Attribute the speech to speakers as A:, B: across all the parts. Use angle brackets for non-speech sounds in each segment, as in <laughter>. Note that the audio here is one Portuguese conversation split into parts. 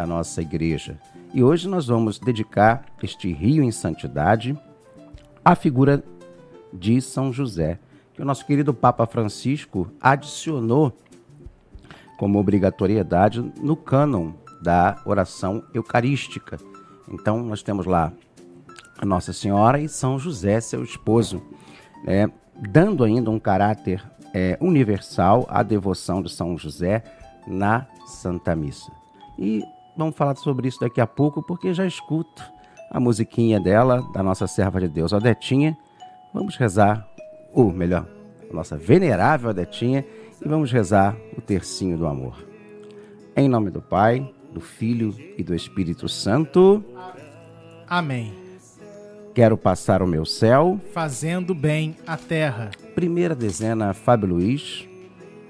A: da nossa igreja. E hoje nós vamos dedicar este rio em santidade à figura de São José, que o nosso querido Papa Francisco adicionou como obrigatoriedade no cânon da oração eucarística. Então nós temos lá a Nossa Senhora e São José, seu esposo, né, dando ainda um caráter é, universal à devoção de São José na Santa Missa. E vamos falar sobre isso daqui a pouco, porque já escuto a musiquinha dela, da nossa serva de Deus, Odetinha. Vamos rezar, ou melhor, a nossa venerável Odetinha, e vamos rezar o tercinho do amor. Em nome do Pai, do Filho e do Espírito Santo.
B: Amém.
A: Quero passar o meu céu.
B: Fazendo bem a terra.
A: Primeira dezena, Fábio Luiz.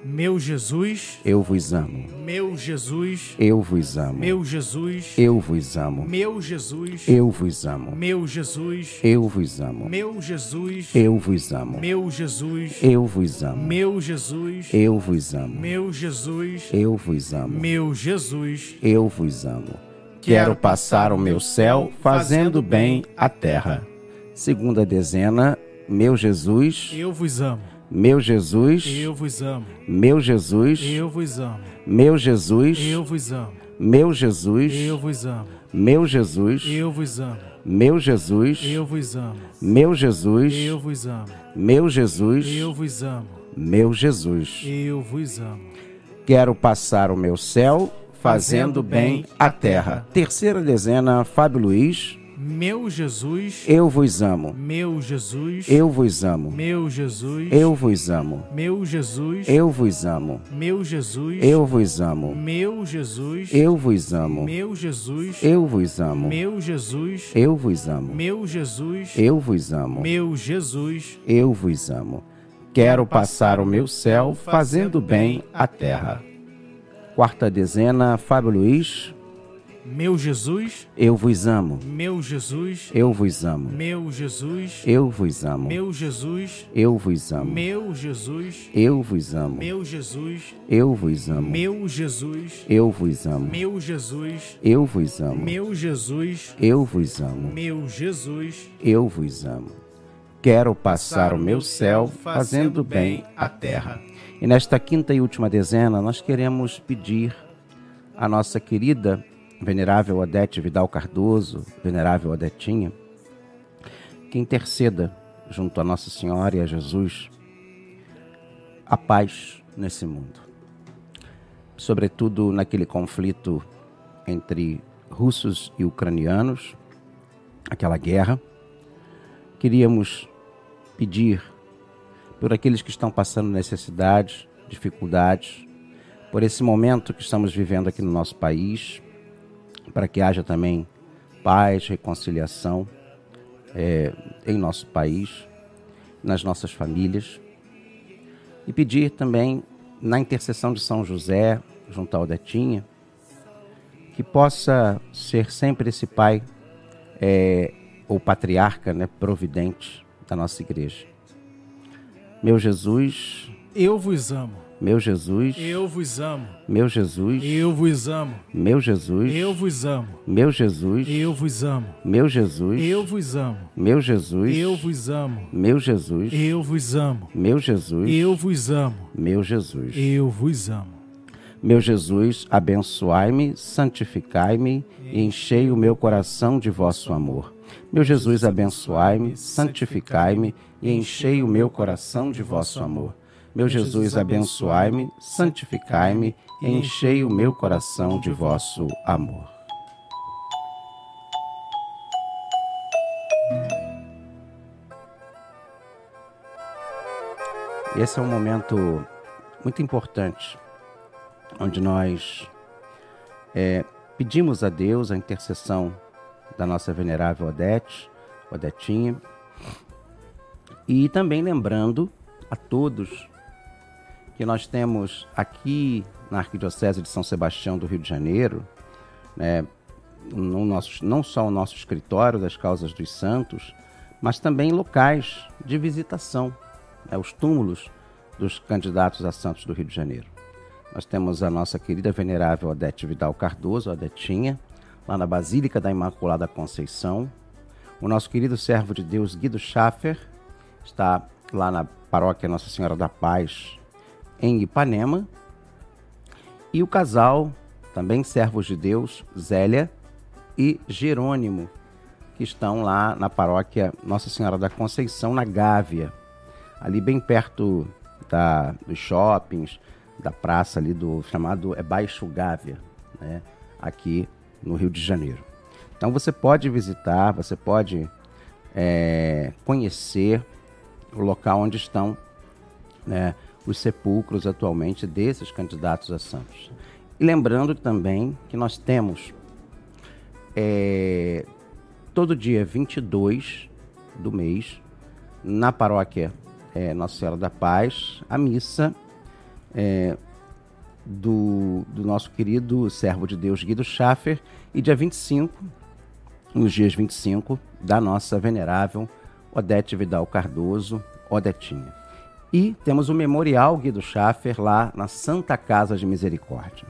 B: Meu Jesus,
A: eu vos amo.
B: Meu Jesus,
A: eu vos amo.
B: Meu Jesus,
A: eu vos amo.
B: Meu Jesus,
A: eu vos amo.
B: Meu Jesus,
A: eu vos amo.
B: Meu Jesus,
A: eu vos amo.
B: Meu Jesus,
A: eu vos amo.
B: Meu Jesus,
A: eu vos amo.
B: Meu Jesus,
A: eu vos amo.
B: Meu Jesus,
A: eu vos amo. Quero passar o meu céu fazendo bem a terra. Segunda dezena, meu Jesus,
B: eu vos amo.
A: Meu Jesus,
B: eu vos amo.
A: Meu Jesus,
B: eu vos amo.
A: Meu Jesus,
B: eu vos amo.
A: Meu Jesus,
B: eu vos amo.
A: Meu Jesus,
B: eu vos amo.
A: Meu Jesus,
B: eu vos amo.
A: Meu Jesus,
B: eu vos amo.
A: Meu Jesus,
B: eu vos amo.
A: Meu Jesus,
B: eu vos amo.
A: Quero passar o meu céu fazendo bem a terra. Terceira dezena, Fábio Luiz.
B: Meu Jesus,
A: eu vos amo.
B: Meu Jesus,
A: eu vos amo.
B: Meu Jesus,
A: eu vos amo.
B: Meu Jesus,
A: eu vos amo.
B: Meu Jesus,
A: eu vos amo.
B: Meu Jesus,
A: eu vos amo.
B: Meu Jesus,
A: eu vos amo.
B: Meu Jesus,
A: eu vos amo.
B: Meu Jesus,
A: eu vos amo.
B: Meu Jesus,
A: eu vos amo. Quero passar o meu céu fazendo bem a terra. Quarta dezena, Fábio Luiz.
B: Meu Jesus,
A: eu vos amo.
B: Meu Jesus,
A: eu vos amo.
B: Meu Jesus,
A: eu vos amo.
B: Meu Jesus,
A: eu vos amo.
B: Meu Jesus,
A: eu vos amo.
B: Meu Jesus,
A: eu vos amo.
B: Meu Jesus,
A: eu vos amo.
B: Meu Jesus,
A: eu vos amo.
B: Meu Jesus,
A: eu vos amo.
B: Meu Jesus,
A: eu vos amo. Quero passar o meu céu fazendo bem a terra. E nesta quinta e última dezena, nós queremos pedir à nossa querida venerável Odete Vidal Cardoso, venerável Odetinha, que interceda junto a Nossa Senhora e a Jesus a paz nesse mundo. Sobretudo naquele conflito entre russos e ucranianos, aquela guerra. Queríamos pedir por aqueles que estão passando necessidades, dificuldades, por esse momento que estamos vivendo aqui no nosso país, para que haja também paz, reconciliação é, em nosso país, nas nossas famílias. E pedir também, na intercessão de São José, junto a Odetinha, que possa ser sempre esse pai é, ou patriarca né, providente da nossa igreja. Meu Jesus,
B: eu vos amo.
A: Meu Jesus,
B: eu vos amo.
A: Meu Jesus,
B: eu vos amo.
A: Meu Jesus,
B: eu vos amo.
A: Meu Jesus,
B: eu vos amo.
A: Meu Jesus,
B: eu vos amo.
A: Meu Jesus,
B: eu vos amo.
A: Meu Jesus,
B: eu vos amo.
A: Meu Jesus,
B: eu vos amo.
A: Meu Jesus,
B: eu vos amo.
A: Meu Jesus, abençoai-me, santificai-me e enchei o meu coração de vosso amor. Meu Jesus, abençoai-me, santificai-me e enchei o meu coração de vosso amor. Meu Jesus, abençoai-me, santificai-me e enchei o meu coração de vosso amor. Esse é um momento muito importante, onde nós é, pedimos a Deus a intercessão da nossa venerável Odete, Odetinha, e também lembrando a todos que nós temos aqui na Arquidiocese de São Sebastião do Rio de Janeiro, né, no nosso, não só o nosso escritório das causas dos santos, mas também locais de visitação, né, os túmulos dos candidatos a santos do Rio de Janeiro. nós temos a nossa querida venerável Odete Vidal Cardoso, Odetinha, lá na Basílica da Imaculada Conceição. O nosso querido servo de Deus, Guido Schaffer, está lá na paróquia Nossa Senhora da Paz, em Ipanema. E o casal, também servos de Deus, Zélia e Jerônimo, que estão lá na paróquia Nossa Senhora da Conceição, na Gávea, ali bem perto da, dos shoppings, da praça ali do chamado é Baixo Gávea, né? aqui no Rio de Janeiro. Então você pode visitar, você pode é, conhecer o local onde estão né, os sepulcros atualmente desses candidatos a santos. E lembrando também que nós temos é, todo dia 22 do mês, na paróquia é, Nossa Senhora da Paz, a missa é, do, do, nosso querido servo de Deus Guido Schaffer, e dia 25, nos dias 25, da nossa venerável Odete Vidal Cardoso, Odetinha. E temos o Memorial Guido Schaffer lá na Santa Casa de Misericórdia.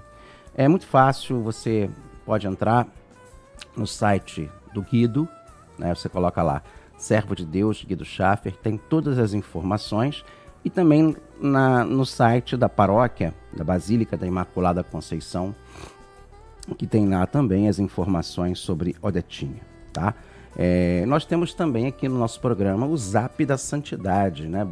A: É muito fácil, você pode entrar no site do Guido, né? Você coloca lá Servo de Deus Guido Schaffer, tem todas as informações e também na, no site da paróquia da Basílica da Imaculada Conceição, que tem lá também as informações sobre Odetinha, tá? É, nós temos também aqui no nosso programa o Zap da Santidade, né?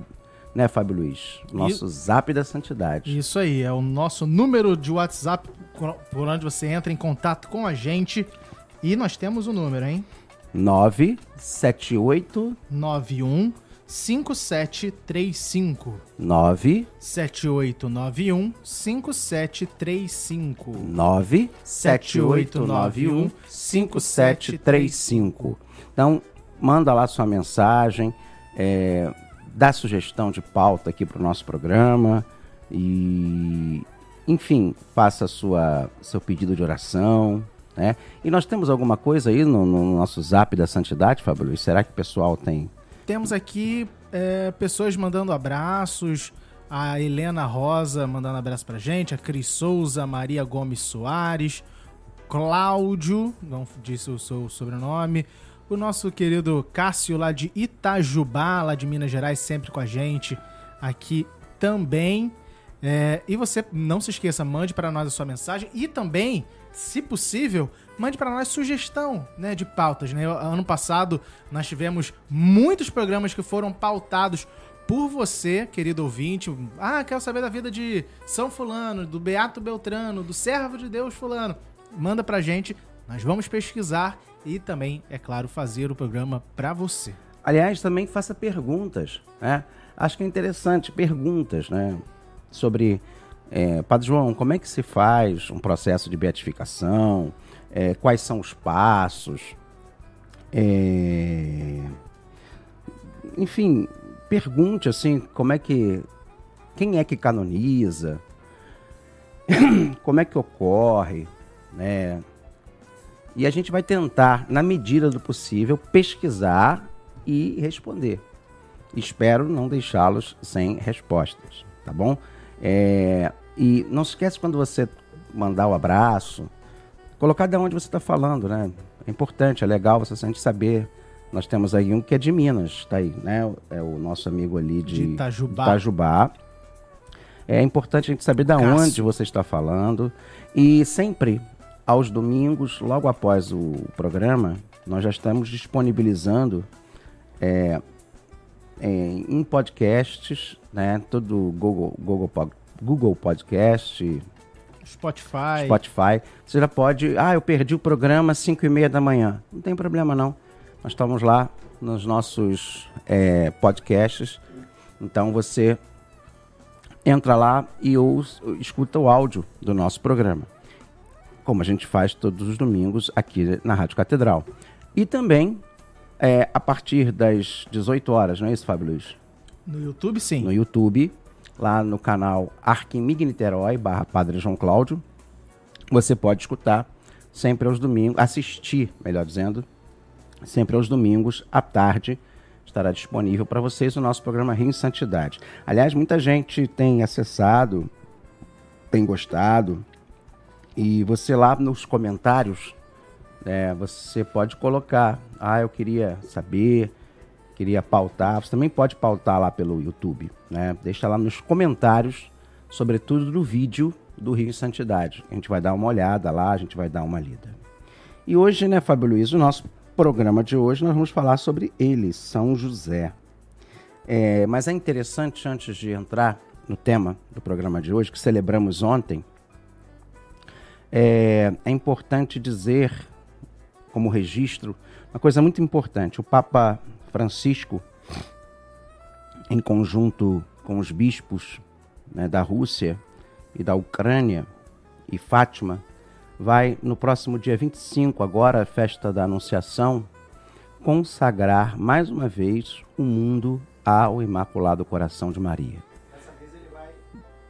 A: Né, Fábio Luiz? Nosso e... Zap da Santidade.
B: Isso aí, é o nosso número de WhatsApp por onde você entra em contato com a gente. E nós temos o número, hein?
A: 978
B: 91 5735
A: 97891
B: 5735
A: 97891 5735 Então, manda lá sua mensagem, é, dá sugestão de pauta aqui para o nosso programa e, enfim, faça sua, seu pedido de oração, né? E nós temos alguma coisa aí no, no nosso zap da santidade, Fábio? Será que o pessoal tem?
B: Temos aqui é, pessoas mandando abraços. A Helena Rosa mandando abraço pra gente. A Cris Souza, Maria Gomes Soares. Cláudio, não disse o seu sobrenome. O nosso querido Cássio lá de Itajubá, lá de Minas Gerais, sempre com a gente aqui também. É, e você não se esqueça, mande para nós a sua mensagem e também se possível, mande para nós sugestão né, de pautas. Né? Ano passado nós tivemos muitos programas que foram pautados por você, querido ouvinte. Ah, quero saber da vida de São Fulano, do Beato Beltrano, do Servo de Deus Fulano. Manda pra gente, nós vamos pesquisar e também, é claro, fazer o programa para você.
A: Aliás, também faça perguntas, né? Acho que é interessante, perguntas, né? Sobre é, Padre João, como é que se faz um processo de beatificação? É, quais são os passos? É... Enfim, pergunte assim, como é que. Quem é que canoniza? <coughs> como é que ocorre? Né? E a gente vai tentar, na medida do possível, pesquisar e responder. Espero não deixá-los sem respostas, tá bom? É, e não se esquece quando você mandar o abraço, colocar de onde você está falando, né? É importante, é legal você sempre saber. Nós temos aí um que é de Minas, tá aí, né? É o nosso amigo ali de, de Itajubá. Itajubá. É importante a gente saber de onde você está falando. E sempre, aos domingos, logo após o programa, nós já estamos disponibilizando é, em, em podcasts, né? Todo Google, Google, Google Podcast,
B: Spotify.
A: Spotify. Você já pode. Ah, eu perdi o programa às 5 e meia da manhã. Não tem problema, não. Nós estamos lá nos nossos é, podcasts. Então você entra lá e ouça, escuta o áudio do nosso programa. Como a gente faz todos os domingos aqui na Rádio Catedral. E também é, a partir das 18 horas, não é isso, Fábio Luiz?
B: No YouTube, sim.
A: No YouTube, lá no canal Arquimig Niterói, barra Padre João Cláudio. Você pode escutar sempre aos domingos, assistir, melhor dizendo, sempre aos domingos, à tarde, estará disponível para vocês o nosso programa Rio em Santidade. Aliás, muita gente tem acessado, tem tem gostado. E você lá nos comentários, é, você pode colocar, ah, eu queria saber, queria pautar. Você também pode pautar lá pelo YouTube, né? Deixa lá nos comentários, sobretudo do vídeo do Rio em Santidade. A gente vai dar uma olhada lá, a gente vai dar uma lida. E hoje, né, Fábio Luiz, o nosso programa de hoje nós vamos falar sobre ele, São José. É, mas é interessante, antes de entrar no tema do programa de hoje, que celebramos ontem, é, é importante dizer, como registro, uma coisa muito importante. O Papa Francisco, em conjunto com os bispos né, da Rússia e da Ucrânia e Fátima, vai no próximo dia 25, agora, a festa da Anunciação, consagrar mais uma vez o mundo ao Imaculado Coração de Maria. Dessa vez ele vai.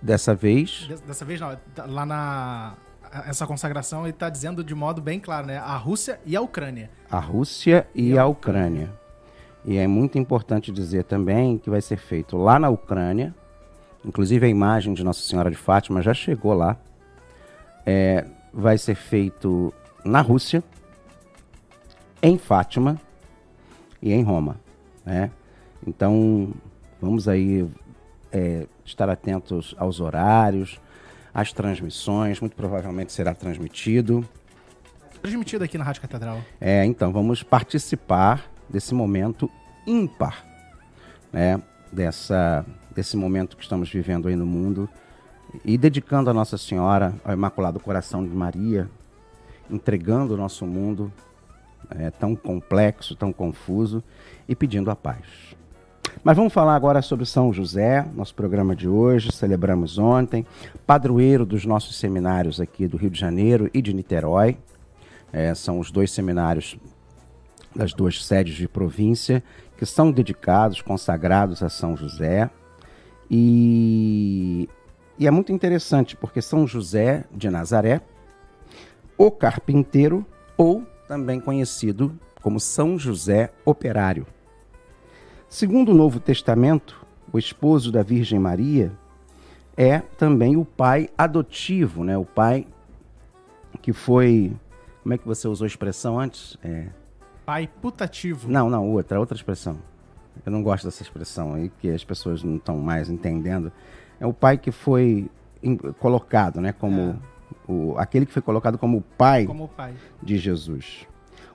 A: Dessa vez.
B: Dessa vez não, tá lá na. Essa consagração ele está dizendo de modo bem claro, né? A Rússia e a Ucrânia.
A: A Rússia e, e a Ucrânia. E é muito importante dizer também que vai ser feito lá na Ucrânia. Inclusive a imagem de Nossa Senhora de Fátima já chegou lá. É, vai ser feito na Rússia, em Fátima e em Roma. Né? Então, vamos aí é, estar atentos aos horários, às transmissões, muito provavelmente será transmitido.
B: Transmitido aqui na Rádio Catedral.
A: É, então, vamos participar desse momento ímpar, né? Dessa, desse momento que estamos vivendo aí no mundo e dedicando a Nossa Senhora, ao Imaculado Coração de Maria, entregando o nosso mundo é, tão complexo, tão confuso e pedindo a paz. Mas vamos falar agora sobre São José, nosso programa de hoje, celebramos ontem, padroeiro dos nossos seminários aqui do Rio de Janeiro e de Niterói. É, são os dois seminários das duas sedes de província que são dedicados, consagrados a São José. E, e é muito interessante porque São José de Nazaré, o carpinteiro, ou também conhecido como São José Operário. Segundo o Novo Testamento, o esposo da Virgem Maria é também o pai adotivo, né? O pai que foi. Como é que você usou a expressão antes? É...
B: Pai putativo.
A: Não, não, outra, outra expressão. Eu não gosto dessa expressão aí, que as pessoas não estão mais entendendo. É o pai que foi colocado, né? Como é. o, aquele que foi colocado como pai,
B: como o pai
A: de Jesus.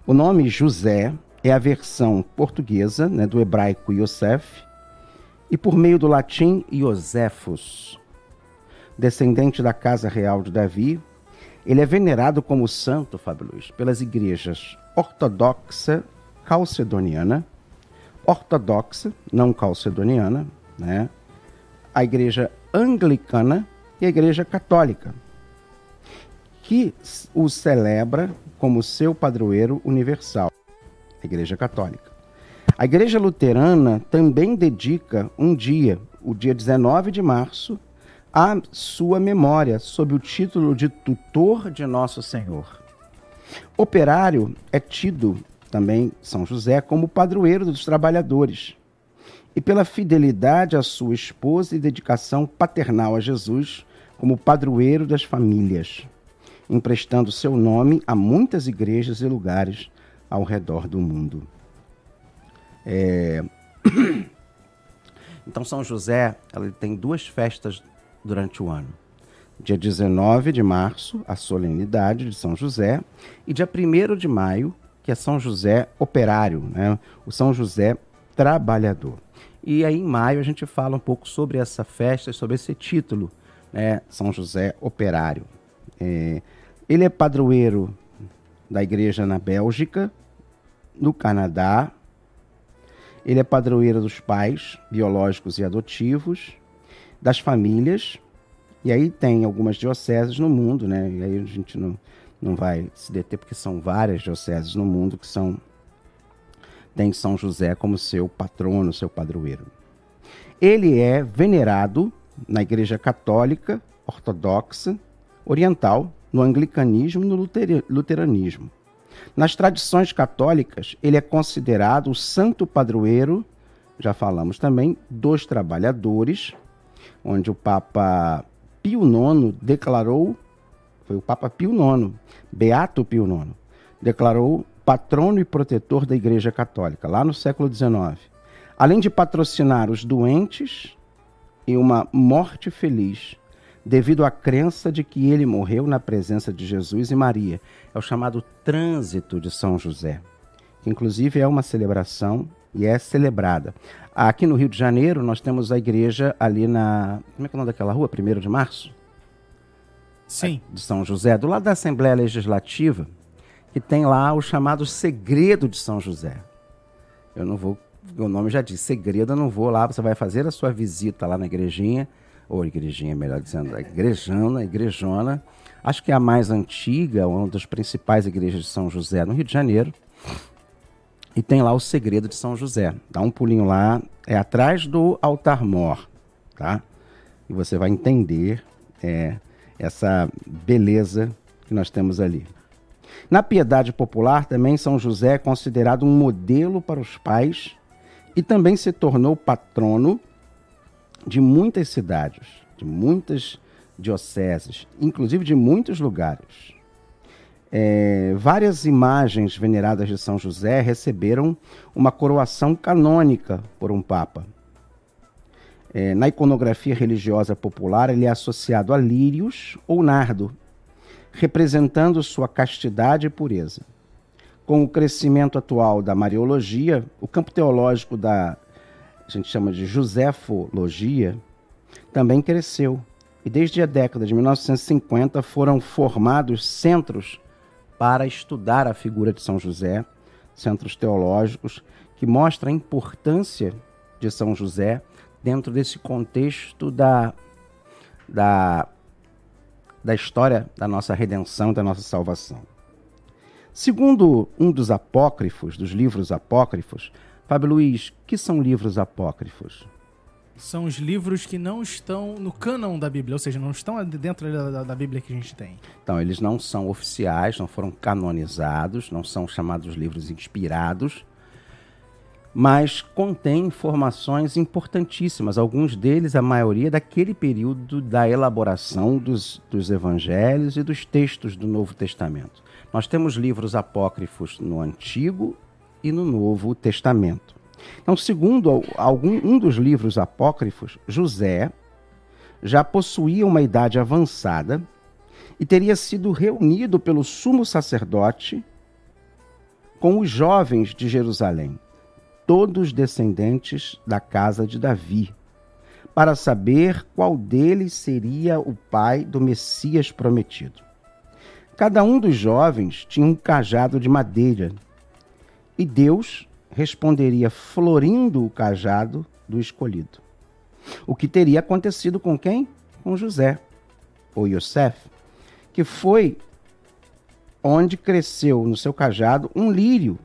A: O nome José é a versão portuguesa né, do hebraico Yosef, e por meio do latim Iosefus. Descendente da casa real de Davi, ele é venerado como santo, Fábio Luiz, pelas igrejas ortodoxa calcedoniana, ortodoxa, não calcedoniana, né? a igreja anglicana e a igreja católica, que o celebra como seu padroeiro universal a Igreja Católica. A Igreja Luterana também dedica um dia, o dia 19 de março, à sua memória, sob o título de Tutor de Nosso Senhor. Operário é tido também São José como padroeiro dos trabalhadores. E pela fidelidade à sua esposa e dedicação paternal a Jesus, como padroeiro das famílias, emprestando seu nome a muitas igrejas e lugares ao redor do mundo. É... <coughs> Então, São José ele tem duas festas durante o ano. Dia 19 de março, a solenidade de São José, e dia 1 de maio, que é São José operário, né? o São José trabalhador. E aí, em maio, a gente fala um pouco sobre essa festa, sobre esse título, né? São José operário. É... Ele é padroeiro da igreja na Bélgica, no Canadá. Ele é padroeiro dos pais, biológicos e adotivos, das famílias, e aí tem algumas dioceses no mundo, né? E aí a gente não, não vai se deter, porque são várias dioceses no mundo que são tem São José como seu patrono, seu padroeiro. Ele é venerado na Igreja Católica Ortodoxa Oriental, no Anglicanismo e no Luteranismo. Nas tradições católicas, ele é considerado o santo padroeiro, já falamos também, dos trabalhadores, onde o Papa Pio IX declarou, foi o Papa Pio IX, Beato Pio IX, declarou patrono e protetor da Igreja Católica, lá no século XIX. Além de patrocinar os doentes e uma morte feliz, devido à crença de que ele morreu na presença de Jesus e Maria. É o chamado trânsito de São José, que inclusive é uma celebração e é celebrada. Aqui no Rio de Janeiro, nós temos a igreja ali na. Como é que é o nome daquela rua? 1 de março?
B: Sim.
A: De São José, do lado da Assembleia Legislativa, que tem lá o chamado Segredo de São José. Eu não vou. O nome já diz, segredo, eu não vou lá. Você vai fazer a sua visita lá na igrejinha, ou igrejinha, melhor dizendo, a igrejana, igrejona. Acho que é a mais antiga, uma das principais igrejas de São José no Rio de Janeiro. E tem lá o segredo de São José. Dá um pulinho lá, é atrás do altar mor, tá? E você vai entender é, essa beleza que nós temos ali. Na piedade popular, também São José é considerado um modelo para os pais e também se tornou patrono de muitas cidades, de muitas dioceses, inclusive de muitos lugares. É, várias imagens veneradas de São José receberam uma coroação canônica por um papa. É, na iconografia religiosa popular, ele é associado a lírios ou nardo, representando sua castidade e pureza. Com o crescimento atual da Mariologia, o campo teológico da a gente chama de Josefologia também cresceu. E desde a década de 1950 foram formados centros para estudar a figura de São José, centros teológicos, que mostram a importância de São José dentro desse contexto da, da, da história da nossa redenção, da nossa salvação. Segundo um dos apócrifos, dos livros apócrifos, Fábio Luiz, que são livros apócrifos?
B: São os livros que não estão no cânon da Bíblia, ou seja, não estão dentro da, da, Bíblia que a gente tem.
A: Então, eles não são oficiais, não foram canonizados, não são chamados livros inspirados, mas contêm informações importantíssimas. Alguns deles, a maioria, daquele período da elaboração dos, dos evangelhos e dos textos do Novo Testamento. Nós temos livros apócrifos no Antigo e no Novo Testamento. Então, segundo algum, um dos livros apócrifos, José já possuía uma idade avançada e teria sido reunido pelo sumo sacerdote com os jovens de Jerusalém, todos descendentes da casa de Davi, para saber qual deles seria o pai do Messias prometido. Cada um dos jovens tinha um cajado de madeira, e Deus responderia florindo o cajado do escolhido. O que teria acontecido com quem? Com José, ou Yosef, que foi onde cresceu no seu cajado um lírio.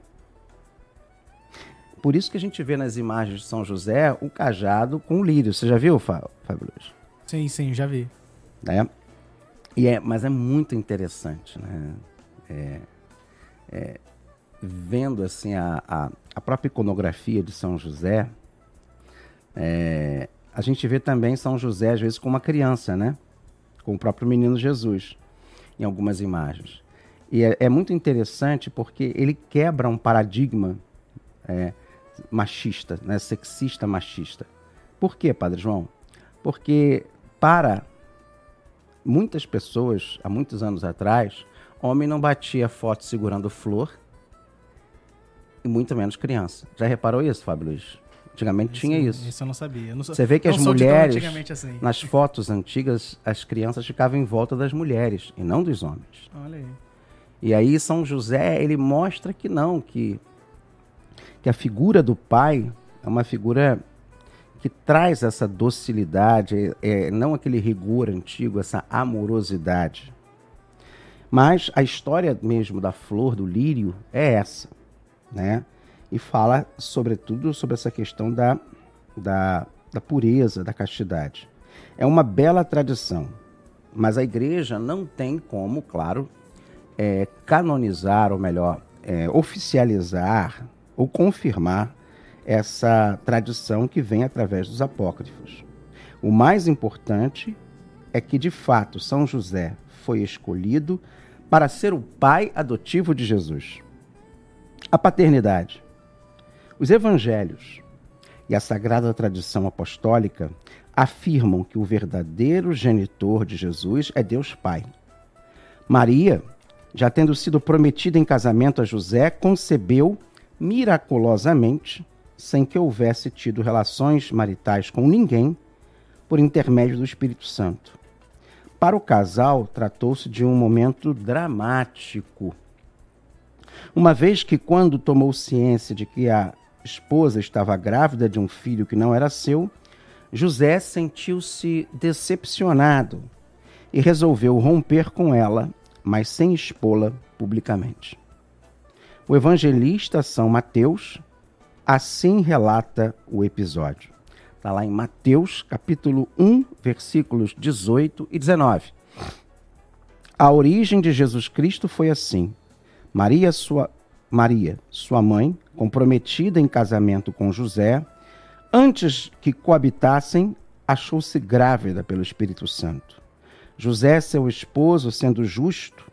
A: Por isso que a gente vê nas imagens de São José o cajado com um lírio. Você já viu, Fábio?
B: Sim, sim, já vi.
A: É. E é, mas é muito interessante, né? É, é, vendo assim a, a, a, própria iconografia de São José, é, a gente vê também São José às vezes com uma criança, né? Com o próprio menino Jesus, em algumas imagens. E é, é muito interessante porque ele quebra um paradigma é, machista, né? sexista machista. Por quê, Padre João? Porque para muitas pessoas, há muitos anos atrás, homem não batia foto segurando flor e muito menos criança. Já reparou isso, Fábio Luiz? Antigamente
B: isso,
A: tinha isso.
B: Isso eu não sabia. Eu não sou,
A: Você vê que as mulheres,
B: assim.
A: nas fotos antigas, as crianças ficavam em volta das mulheres e não dos homens.
B: Olha aí.
A: E aí São José, ele mostra que não, que, que a figura do pai é uma figura que traz essa docilidade, é, é, não aquele rigor antigo, essa amorosidade. Mas a história mesmo da flor, do lírio, é essa né? E fala, sobretudo, sobre essa questão da, da, da pureza, da castidade. É uma bela tradição, mas a igreja não tem como, claro, é, canonizar, ou melhor, é, oficializar ou confirmar essa tradição que vem através dos apócrifos. O mais importante é que, de fato, São José foi escolhido para ser o pai adotivo de Jesus. A paternidade. Os evangelhos e a sagrada tradição apostólica afirmam que o verdadeiro genitor de Jesus é Deus Pai. Maria, já tendo sido prometida em casamento a José, concebeu miraculosamente, sem que houvesse tido relações maritais com ninguém, por intermédio do Espírito Santo. Para o casal, tratou-se de um momento dramático. Uma vez que, quando tomou ciência de que a esposa estava grávida de um filho que não era seu, José sentiu-se decepcionado e resolveu romper com ela, mas sem expô-la publicamente. O evangelista São Mateus assim relata o episódio. Está lá em Mateus, capítulo 1, versículos 18 e 19. A origem de Jesus Cristo foi assim: Maria, sua, Maria, sua mãe, comprometida em casamento com José, Antes que coabitassem, achou-se grávida pelo Espírito Santo. José, seu esposo, sendo justo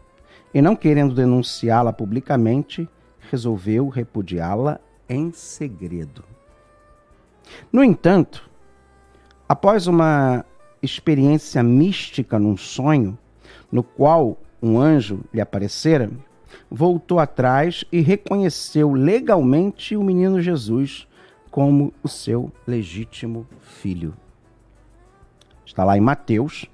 A: e não querendo denunciá-la publicamente, resolveu repudiá-la em segredo. No entanto, após uma experiência mística num sonho, no qual um anjo lhe aparecera, voltou atrás e reconheceu legalmente o menino Jesus como o seu legítimo filho. Está lá em Mateus,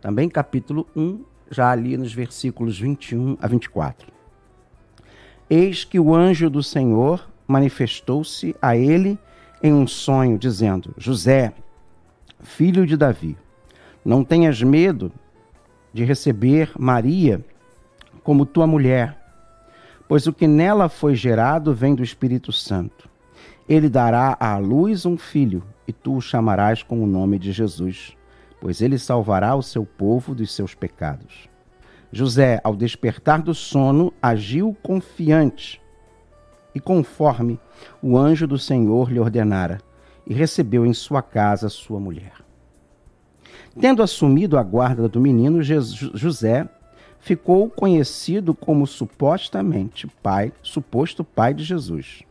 A: também capítulo 1, já ali nos versículos 21 a 24. Eis que o anjo do Senhor manifestou-se a ele em um sonho, dizendo: José, filho de Davi, não tenhas medo de receber Maria como tua mulher, pois o que nela foi gerado vem do Espírito Santo. Ele dará à luz um filho, e tu o chamarás com o nome de Jesus, pois ele salvará o seu povo dos seus pecados. José, ao despertar do sono, agiu confiante e conforme o anjo do Senhor lhe ordenara, e recebeu em sua casa sua mulher. Tendo assumido a guarda do menino, José ficou conhecido como supostamente pai, suposto pai de Jesus.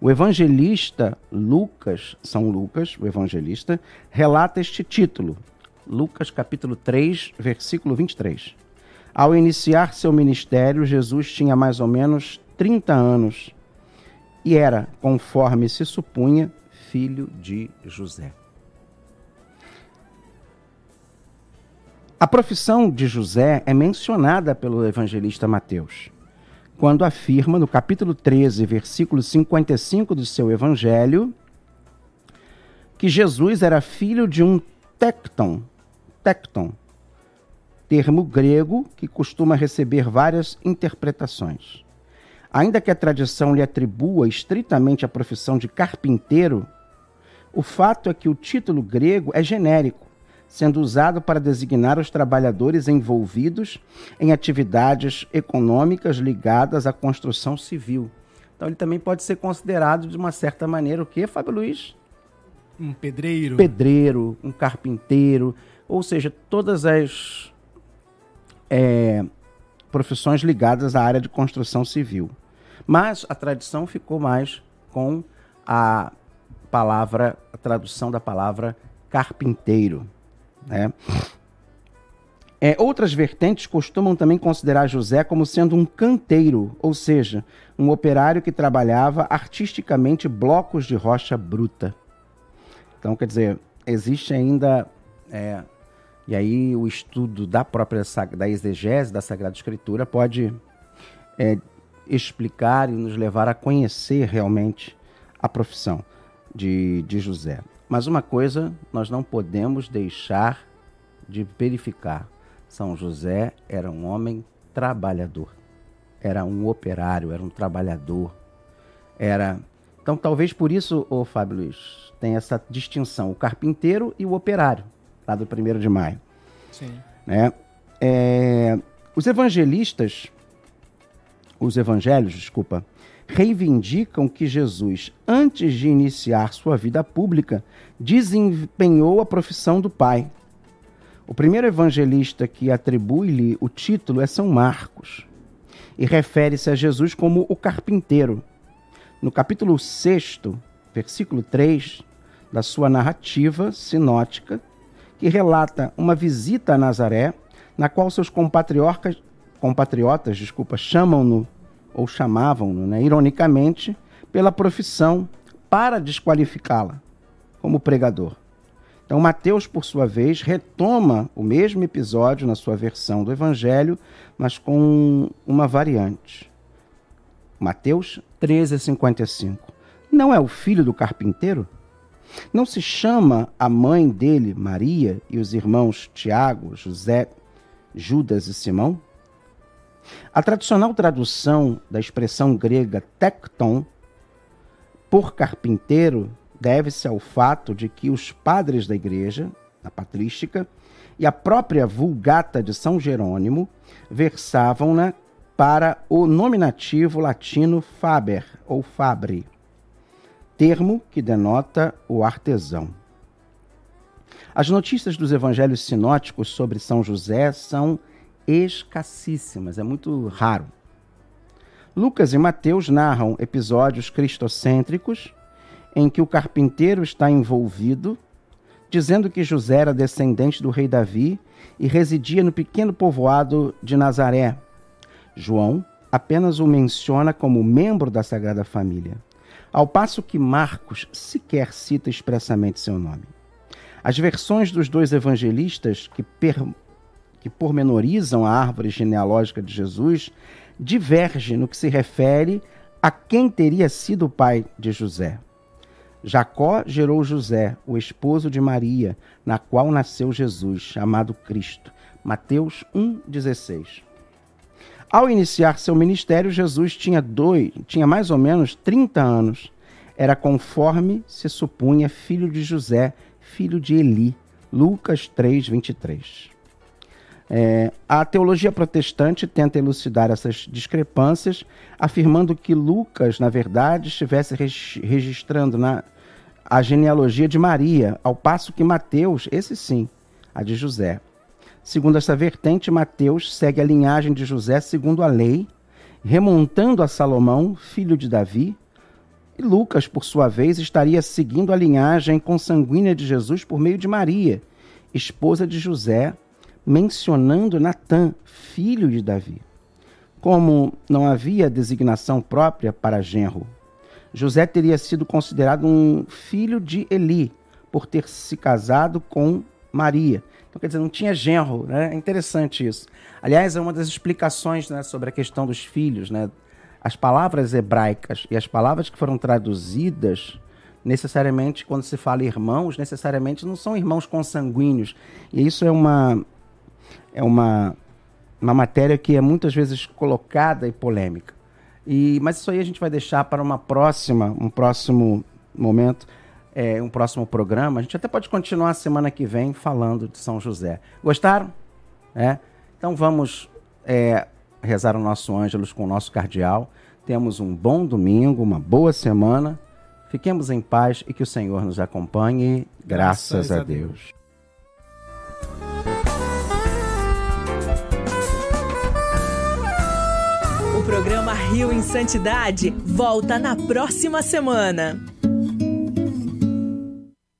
A: O evangelista Lucas, São Lucas, o evangelista, relata este título, Lucas capítulo 3, versículo 23. Ao iniciar seu ministério, Jesus tinha mais ou menos 30 anos e era, conforme se supunha, filho de José. A profissão de José é mencionada pelo evangelista Mateus quando afirma no capítulo 13, versículo 55 do seu evangelho, que Jesus era filho de um tecton, tecton, termo grego que costuma receber várias interpretações. Ainda que a tradição lhe atribua estritamente a profissão de carpinteiro, o fato é que o título grego é genérico sendo usado para designar os trabalhadores envolvidos em atividades econômicas ligadas à construção civil. Então ele também pode ser considerado de uma certa maneira o que, Fábio Luiz?
B: Um pedreiro.
A: Pedreiro, um carpinteiro, ou seja, todas as é, profissões ligadas à área de construção civil. Mas a tradição ficou mais com a palavra, a tradução da palavra carpinteiro. Né? É, outras vertentes costumam também considerar José como sendo um canteiro, ou seja, um operário que trabalhava artisticamente blocos de rocha bruta. Então, quer dizer, existe ainda. É, e aí o estudo da própria da exegese da Sagrada Escritura pode é, explicar e nos levar a conhecer realmente a profissão de, de José. Mas uma coisa nós não podemos deixar de verificar: São José era um homem trabalhador, era um operário, era um trabalhador, era. Então, talvez por isso, o Fábio Luiz, tem essa distinção: o carpinteiro e o operário, lá do 1 de maio.
B: Sim.
A: Né? É, os evangelistas, os evangelhos, desculpa, reivindicam que Jesus, antes de iniciar sua vida pública, desempenhou a profissão do Pai. O primeiro evangelista que atribui-lhe o título é São Marcos e refere-se a Jesus como o carpinteiro. No capítulo 6, versículo 3 da sua narrativa sinótica, que relata uma visita a Nazaré, na qual seus compatriotas, compatriotas desculpa, chamam-no, ou chamavam-no, né, ironicamente, pela profissão para desqualificá-la como pregador. Então, Mateus, por sua vez, retoma o mesmo episódio na sua versão do Evangelho, mas com uma variante. Mateus 13,55. Não é o filho do carpinteiro? Não se chama a mãe dele, Maria, e os irmãos Tiago, José, Judas e Simão? A tradicional tradução da expressão grega tecton por carpinteiro deve-se ao fato de que os padres da igreja, a patrística, e a própria Vulgata de São Jerônimo versavam-na para o nominativo latino faber ou fabre, termo que denota o artesão. As notícias dos evangelhos sinóticos sobre São José são escassíssimas, é muito raro. Lucas e Mateus narram episódios cristocêntricos em que o carpinteiro está envolvido, dizendo que José era descendente do rei Davi e residia no pequeno povoado de Nazaré. João apenas o menciona como membro da Sagrada Família, ao passo que Marcos sequer cita expressamente seu nome. As versões dos dois evangelistas que, per... que pormenorizam a árvore genealógica de Jesus divergem no que se refere a quem teria sido o pai de José. Jacó gerou José, o esposo de Maria, na qual nasceu Jesus, chamado Cristo. Mateus 1,16. Ao iniciar seu ministério, Jesus tinha, dois, tinha mais ou menos 30 anos. Era conforme se supunha filho de José, filho de Eli. Lucas 3, 23. É, a teologia protestante tenta elucidar essas discrepâncias, afirmando que Lucas, na verdade, estivesse registrando na, a genealogia de Maria, ao passo que Mateus, esse sim, a de José. Segundo essa vertente, Mateus segue a linhagem de José segundo a lei, remontando a Salomão, filho de Davi, e Lucas, por sua vez, estaria seguindo a linhagem consanguínea de Jesus por meio de Maria, esposa de José, mencionando Natã, filho de Davi. Como não havia designação própria para genro José teria sido considerado um filho de Eli, por ter se casado com Maria. Então, quer dizer, não tinha genro, né? É interessante isso. Aliás, é uma das explicações né, sobre a questão dos filhos, né? As palavras hebraicas e as palavras que foram traduzidas, necessariamente, quando se fala irmãos, necessariamente não são irmãos consanguíneos. E isso é uma, é uma, uma matéria que é muitas vezes colocada e polêmica. E, mas isso aí a gente vai deixar para uma próxima, um próximo momento, é, um próximo programa. A gente até pode continuar a semana que vem falando de São José. Gostaram? É? Então vamos é, rezar o nosso Ângelus com o nosso cardeal. Temos um bom domingo, uma boa semana. Fiquemos em paz e que o Senhor nos acompanhe. Graças, Graças a Deus. Deus.
C: Programa Rio em Santidade volta na próxima semana.